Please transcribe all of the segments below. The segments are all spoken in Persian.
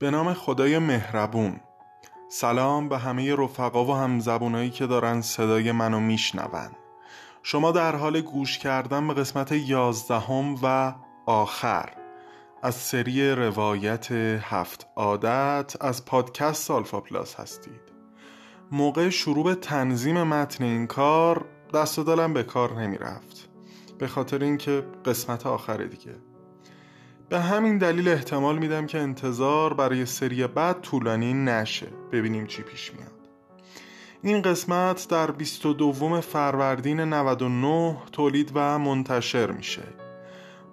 به نام خدای مهربون. سلام به همه رفقا و همزبونایی که دارن صدای منو میشنون. شما در حال گوش کردن به قسمت یازدهم و آخر از سری روایت هفت عادت از پادکست سالفا پلاس هستید. موقع شروع به تنظیم متن این کار دست و دلم به کار نمی رفت به خاطر اینکه قسمت آخر دیگه. به همین دلیل احتمال میدم که انتظار برای سری بعد طولانی نشه. ببینیم چی پیش میاد. این قسمت در 22 فروردین 99 تولید و منتشر میشه.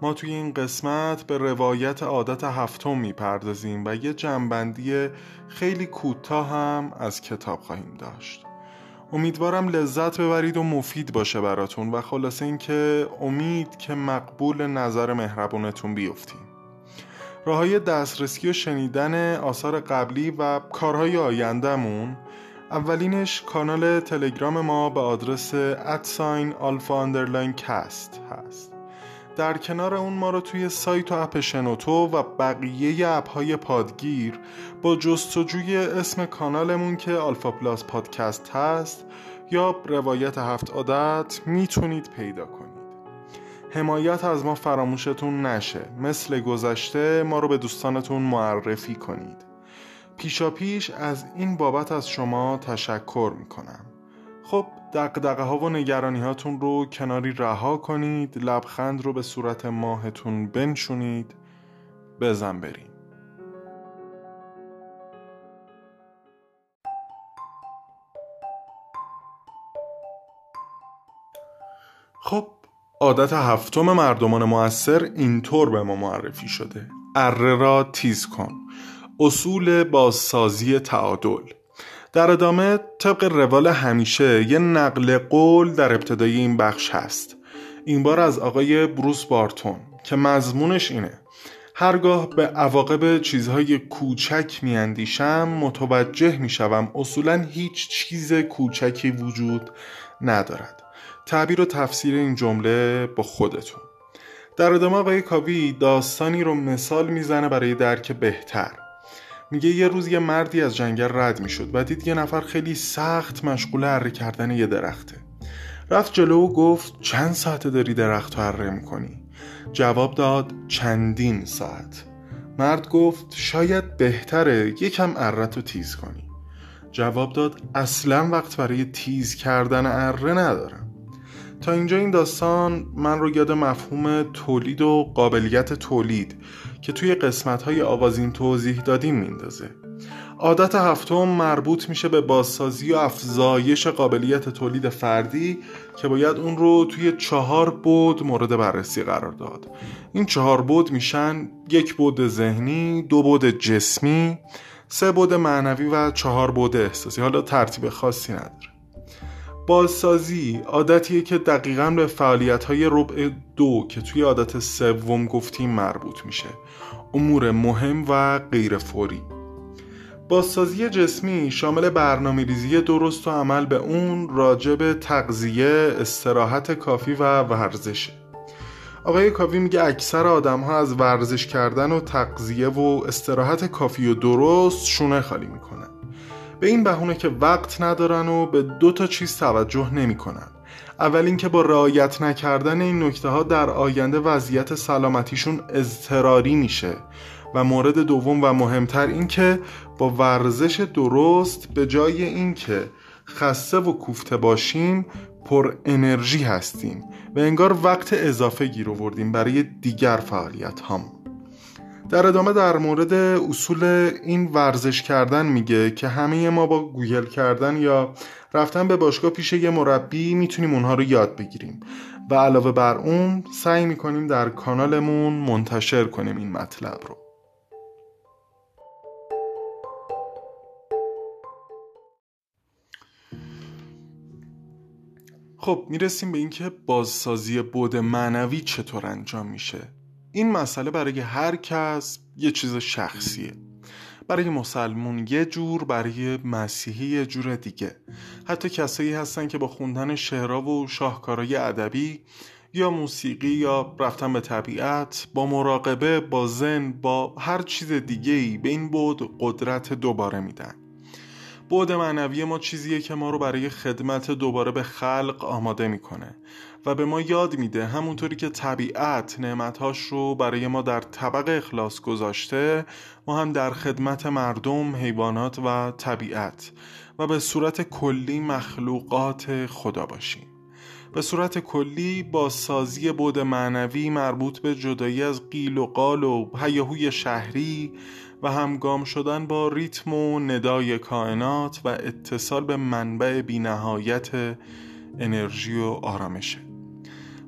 ما توی این قسمت به روایت عادت هفتم می‌پردازیم و یه جنبندی خیلی کوتاه هم از کتاب خواهیم داشت. امیدوارم لذت ببرید و مفید باشه براتون و خلاصه اینکه امید که مقبول نظر مهربونتون بیفتیم راه های دسترسی و شنیدن آثار قبلی و کارهای آیندهمون اولینش کانال تلگرام ما به آدرس at sign آلفا underline cast هست. در کنار اون ما رو توی سایت و اپ شنوتو و بقیه اپ های پادگیر با جستجوی اسم کانالمون که آلفا پلاس پادکست هست یا روایت هفت عادت می‌تونید پیدا کنید. حمایت از ما فراموشتون نشه. مثل گذشته ما رو به دوستانتون معرفی کنید. پیشا پیش از این بابت از شما تشکر می‌کنم. خب دقدقه ها و نگرانی هاتون رو کناری رها کنید لبخند رو به صورت ماهتون بنشونید بزن بریم. خب عادت هفتم مردمان موثر اینطور به ما معرفی شده. اره را تیز کن. اصول بازسازی تعادل. در ادامه طبق روال همیشه یه نقل قول در ابتدای این بخش هست. این بار از آقای بروس بارتون که مضمونش اینه. هرگاه به عواقب چیزهای کوچک میاندیشم متوجه می‌شوم اصولا هیچ چیز کوچکی وجود ندارد. تعبیر و تفسیر این جمله با خودتون. در ادامه آقای کاوی داستانی رو مثال می‌زنه برای درک بهتر. میگه یه روز یه مردی از جنگل رد می‌شد و دید یه نفر خیلی سخت مشغول اره کردن یه درخته. رفت جلو و گفت چند ساعت داری درخت رو اره می‌کنی؟ جواب داد چندین ساعت. مرد گفت شاید بهتره یکم اره رو تیز کنی. جواب داد اصلا وقت برای تیز کردن اره ندارم. تا اینجا این داستان من رو یاد مفهوم تولید و قابلیت تولید که توی قسمت های آغازین توضیح دادیم میندازه. عادت هفتم مربوط میشه به بازسازی و افزایش قابلیت تولید فردی که باید اون رو توی چهار بود مورد بررسی قرار داد. این چهار بود میشن یک بود ذهنی دو بود جسمی سه بود معنوی و چهار بود احساسی. حالا ترتیب خاصی نداره. بازسازی عادتیه که دقیقا به فعالیت های ربع دو که توی عادت سوم گفتیم مربوط میشه. امور مهم و غیر فوری بازسازی جسمی شامل برنامه ریزی درست و عمل به اون راجب تغذیه، استراحت کافی و ورزشه آقای کافی میگه اکثر آدم ها از ورزش کردن و تغذیه و استراحت کافی و درست شونه خالی می‌کنن. به این بهونه که وقت ندارن و به دو تا چیز توجه نمی‌کنن. اول اینکه با رعایت نکردن این نکته ها در آینده وضعیت سلامتیشون اضطراری میشه و مورد دوم و مهمتر اینکه با ورزش درست به جای اینکه خسته و کوفته باشیم پر انرژی هستیم و انگار وقت اضافه گیر آوردیم برای دیگر فعالیت هم. در ادامه در مورد اصول این ورزش کردن میگه که همه ما با گوگل کردن یا رفتن به باشگاه پیش یه مربی می‌تونیم اونها رو یاد بگیریم. و علاوه بر اون سعی می‌کنیم در کانالمون منتشر کنیم این مطلب رو. خب می‌رسیم به اینکه بازسازی بود معنوی چطور انجام میشه؟ این مسئله برای هر کس یه چیز شخصیه. برای مسلمون یه جور برای مسیحی یه جور دیگه. حتی کسایی هستن که با خوندن شعرها و شاهکارهای ادبی یا موسیقی یا رفتن به طبیعت با مراقبه با زن با هر چیز دیگه ای به این بود قدرت دوباره میدن. بود معنوی ما چیزیه که ما رو برای خدمت دوباره به خلق آماده می‌کنه و به ما یاد میده همونطوری که طبیعت نعمتهاش رو برای ما در طبق اخلاص گذاشته ما هم در خدمت مردم، حیوانات و طبیعت و به صورت کلی مخلوقات خدا باشیم. به صورت کلی با سازی بود معنوی مربوط به جدایی از قیل و قال و هیاهوی شهری و همگام شدن با ریتم و ندای کائنات و اتصال به منبع بینهایت انرژی و آرامشه.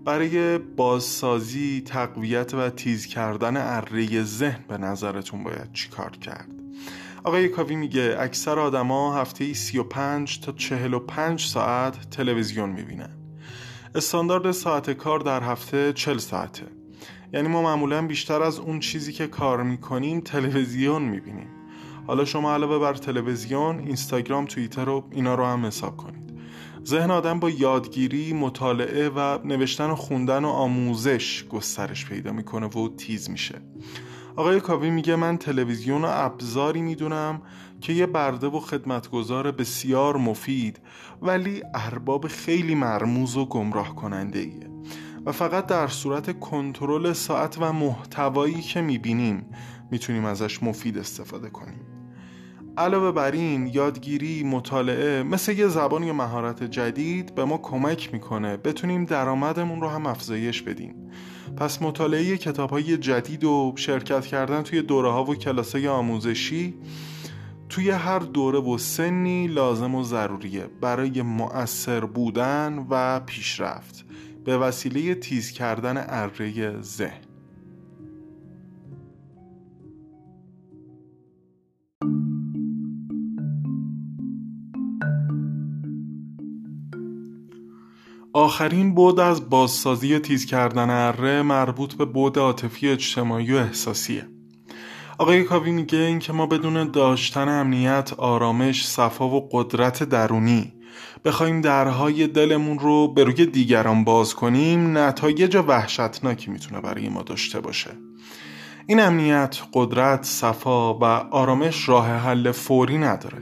برای بازسازی تقویت و تیز کردن اره ذهن به نظرتون باید چیکار کرد؟ آقای کاوی میگه اکثر آدما هفته 35 تا 45 ساعت تلویزیون می‌بینن. استاندارد ساعت کار در هفته 40 ساعته. یعنی ما معمولا بیشتر از اون چیزی که کار می‌کنیم تلویزیون می‌بینیم. حالا شما علاوه بر تلویزیون اینستاگرام توییتر و اینا رو هم حساب کنید. ذهن آدم با یادگیری مطالعه و نوشتن و خوندن و آموزش گسترش پیدا می‌کنه و تیز میشه. آقای کاوی میگه من تلویزیون و ابزاری می‌دونم که یه برده و خدمتگذار بسیار مفید ولی ارباب خیلی مرموز و گمراه کننده ایه و فقط در صورت کنترل ساعت و محتوایی که می‌بینیم می‌تونیم ازش مفید استفاده کنیم. علاوه بر این یادگیری مطالعه مثل یه زبان یا مهارت جدید به ما کمک می‌کنه بتونیم درآمدمون رو هم افزایش بدیم. پس مطالعه کتاب های جدید و شرکت کردن توی دوره ها و کلاس های آموزشی توی هر دوره و سنی لازم و ضروریه برای مؤثر بودن و پیشرفت. به وسیله تیز کردن اره ذهن. آخرین بود از بازسازی تیز کردن اره مربوط به بود عاطفی اجتماعی و احساسیه. آقای کاوی میگه این که ما بدون داشتن امنیت، آرامش، صفا و قدرت درونی بخوایم درهای دلمون رو به روی دیگران باز کنیم نتایج وحشتناکی می‌تونه برای ما داشته باشه. این امنیت، قدرت، صفا و آرامش راه حل فوری نداره.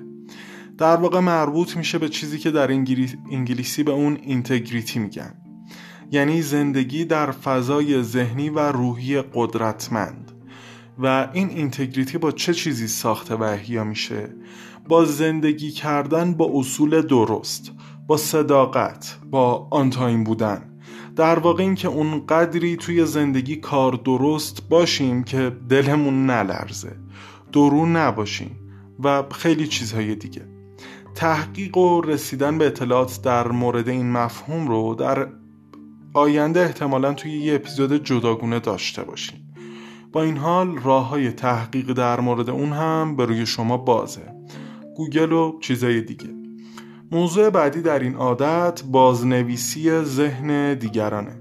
در واقع مربوط میشه به چیزی که در انگلیسی به اون اینتگریتی میگن. یعنی زندگی در فضای ذهنی و روحی قدرتمند. و این اینتگریتی با چه چیزی ساخته و احیا میشه؟ با زندگی کردن با اصول درست با صداقت با آنتاین بودن. در واقع این که اون قدری توی زندگی کار درست باشیم که دلمون نلرزه درون نباشیم و خیلی چیزهای دیگه. تحقیق و رسیدن به اطلاعات در مورد این مفهوم رو در آینده احتمالا توی یه اپیزود جداگونه داشته باشیم. با این حال راه های تحقیق در مورد اون هم به روی شما بازه. گوگل و چیزای دیگه. موضوع بعدی در این عادت بازنویسی ذهن دیگرانه.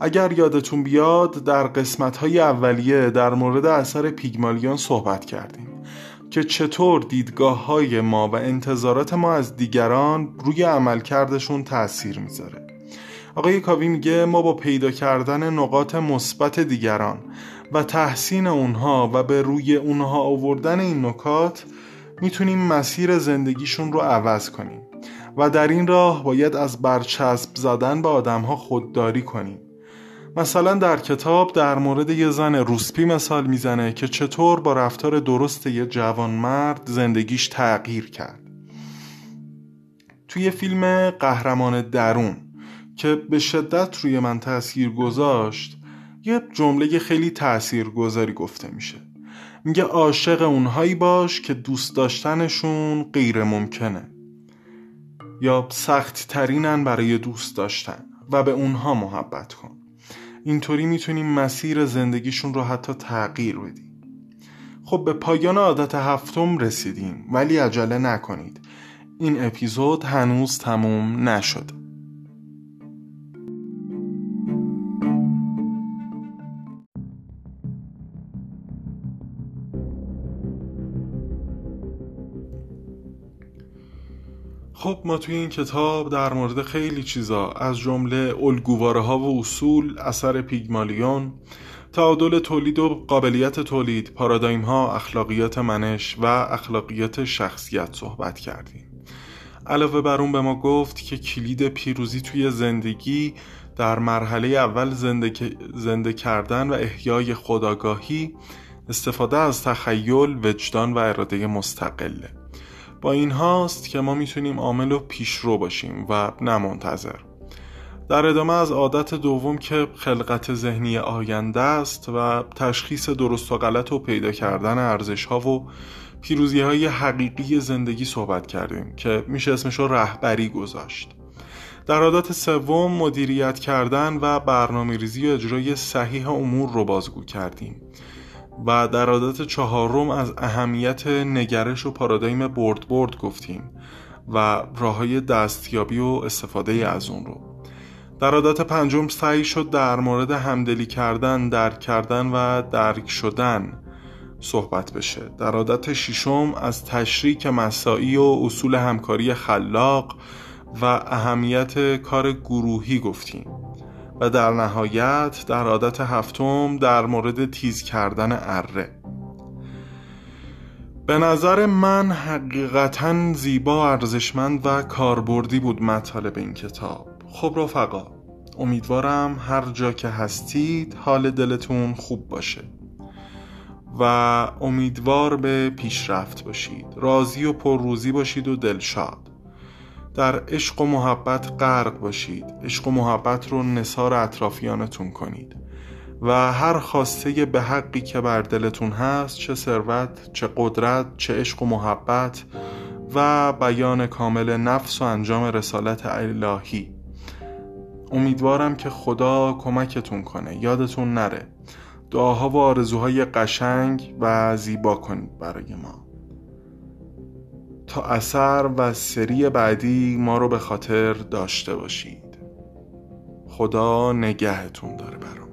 اگر یادتون بیاد در قسمت های اولیه در مورد اثر پیگمالیون صحبت کردیم که چطور دیدگاه های ما و انتظارات ما از دیگران روی عملکردشون تاثیر می‌ذاره. آقای کاوی میگه ما با پیدا کردن نقاط مثبت دیگران و تحسین اونها و به روی اونها آوردن این نکات می‌تونیم مسیر زندگیشون رو عوض کنیم و در این راه باید از برچسب زدن به آدمها خودداری کنیم. مثلا در کتاب در مورد یه زن روسپی مثال می‌زنه که چطور با رفتار درست یه جوان مرد زندگیش تغییر کرد. توی فیلم قهرمان درون که به شدت روی من تاثیر گذاشت یه جمله خیلی تأثیر گذاری گفته میشه. میگه عاشق اونهایی باش که دوست داشتنشون غیر ممکنه. یا سخت ترینن برای دوست داشتن و به اونها محبت کن. اینطوری می‌تونیم مسیر زندگیشون رو حتی تغییر بدیم خب به پایان عادت هفتم رسیدیم ولی عجله نکنید. این اپیزود هنوز تموم نشده. خب ما توی این کتاب در مورد خیلی چیزا از جمله الگوواره ها و اصول اثر پیگمالیون تعادل تولید و قابلیت تولید پارادایم ها اخلاقیات منش و اخلاقیات شخصیت صحبت کردیم. علاوه بر اون به ما گفت که کلید پیروزی توی زندگی در مرحله اول زنده, زنده کردن و احیای خداگاهی استفاده از تخیل، وجدان و اراده مستقله. با این هاست که ما می‌تونیم عامل و پیشرو باشیم و نه منتظر در ادامه از عادت دوم که خلقت ذهنی آینده است و تشخیص درست و غلط و پیدا کردن ارزش ها و پیروزی های حقیقی زندگی صحبت کردیم که میشه اسمش رو رهبری گذاشت. در عادت سوم مدیریت کردن و برنامه ریزی و اجرای صحیح امور رو بازگو کردیم. و در عادت چهارم از اهمیت نگرش و پارادایم برد برد گفتیم و راه های دستیابی و استفاده از اون رو. در عادت پنجم سعی شد در مورد همدلی کردن، درک کردن و درک شدن صحبت بشه. در عادت ششم از تشریک مساعی و اصول همکاری خلاق و اهمیت کار گروهی گفتیم. و در نهایت در عادت هفتم در مورد تیز کردن اره. به نظر من حقیقتا زیبا ارزشمند و کاربردی بود مطالب این کتاب. خب رفقا امیدوارم هر جا که هستید حال دلتون خوب باشه و امیدوار به پیشرفت باشید. راضی و پرروزی باشید و دلشاد. در عشق و محبت غرق باشید. عشق و محبت رو نصار اطرافیانتون کنید. و هر خواسته به حقی که بر دلتون هست چه ثروت چه قدرت چه عشق و محبت و بیان کامل نفس و انجام رسالت الهی. امیدوارم که خدا کمکتون کنه. یادتون نره. دعاها و آرزوهای قشنگ و زیبا کنید برای ما. اثر و سری بعدی ما رو به خاطر داشته باشید. خدا نگهتون داره برام.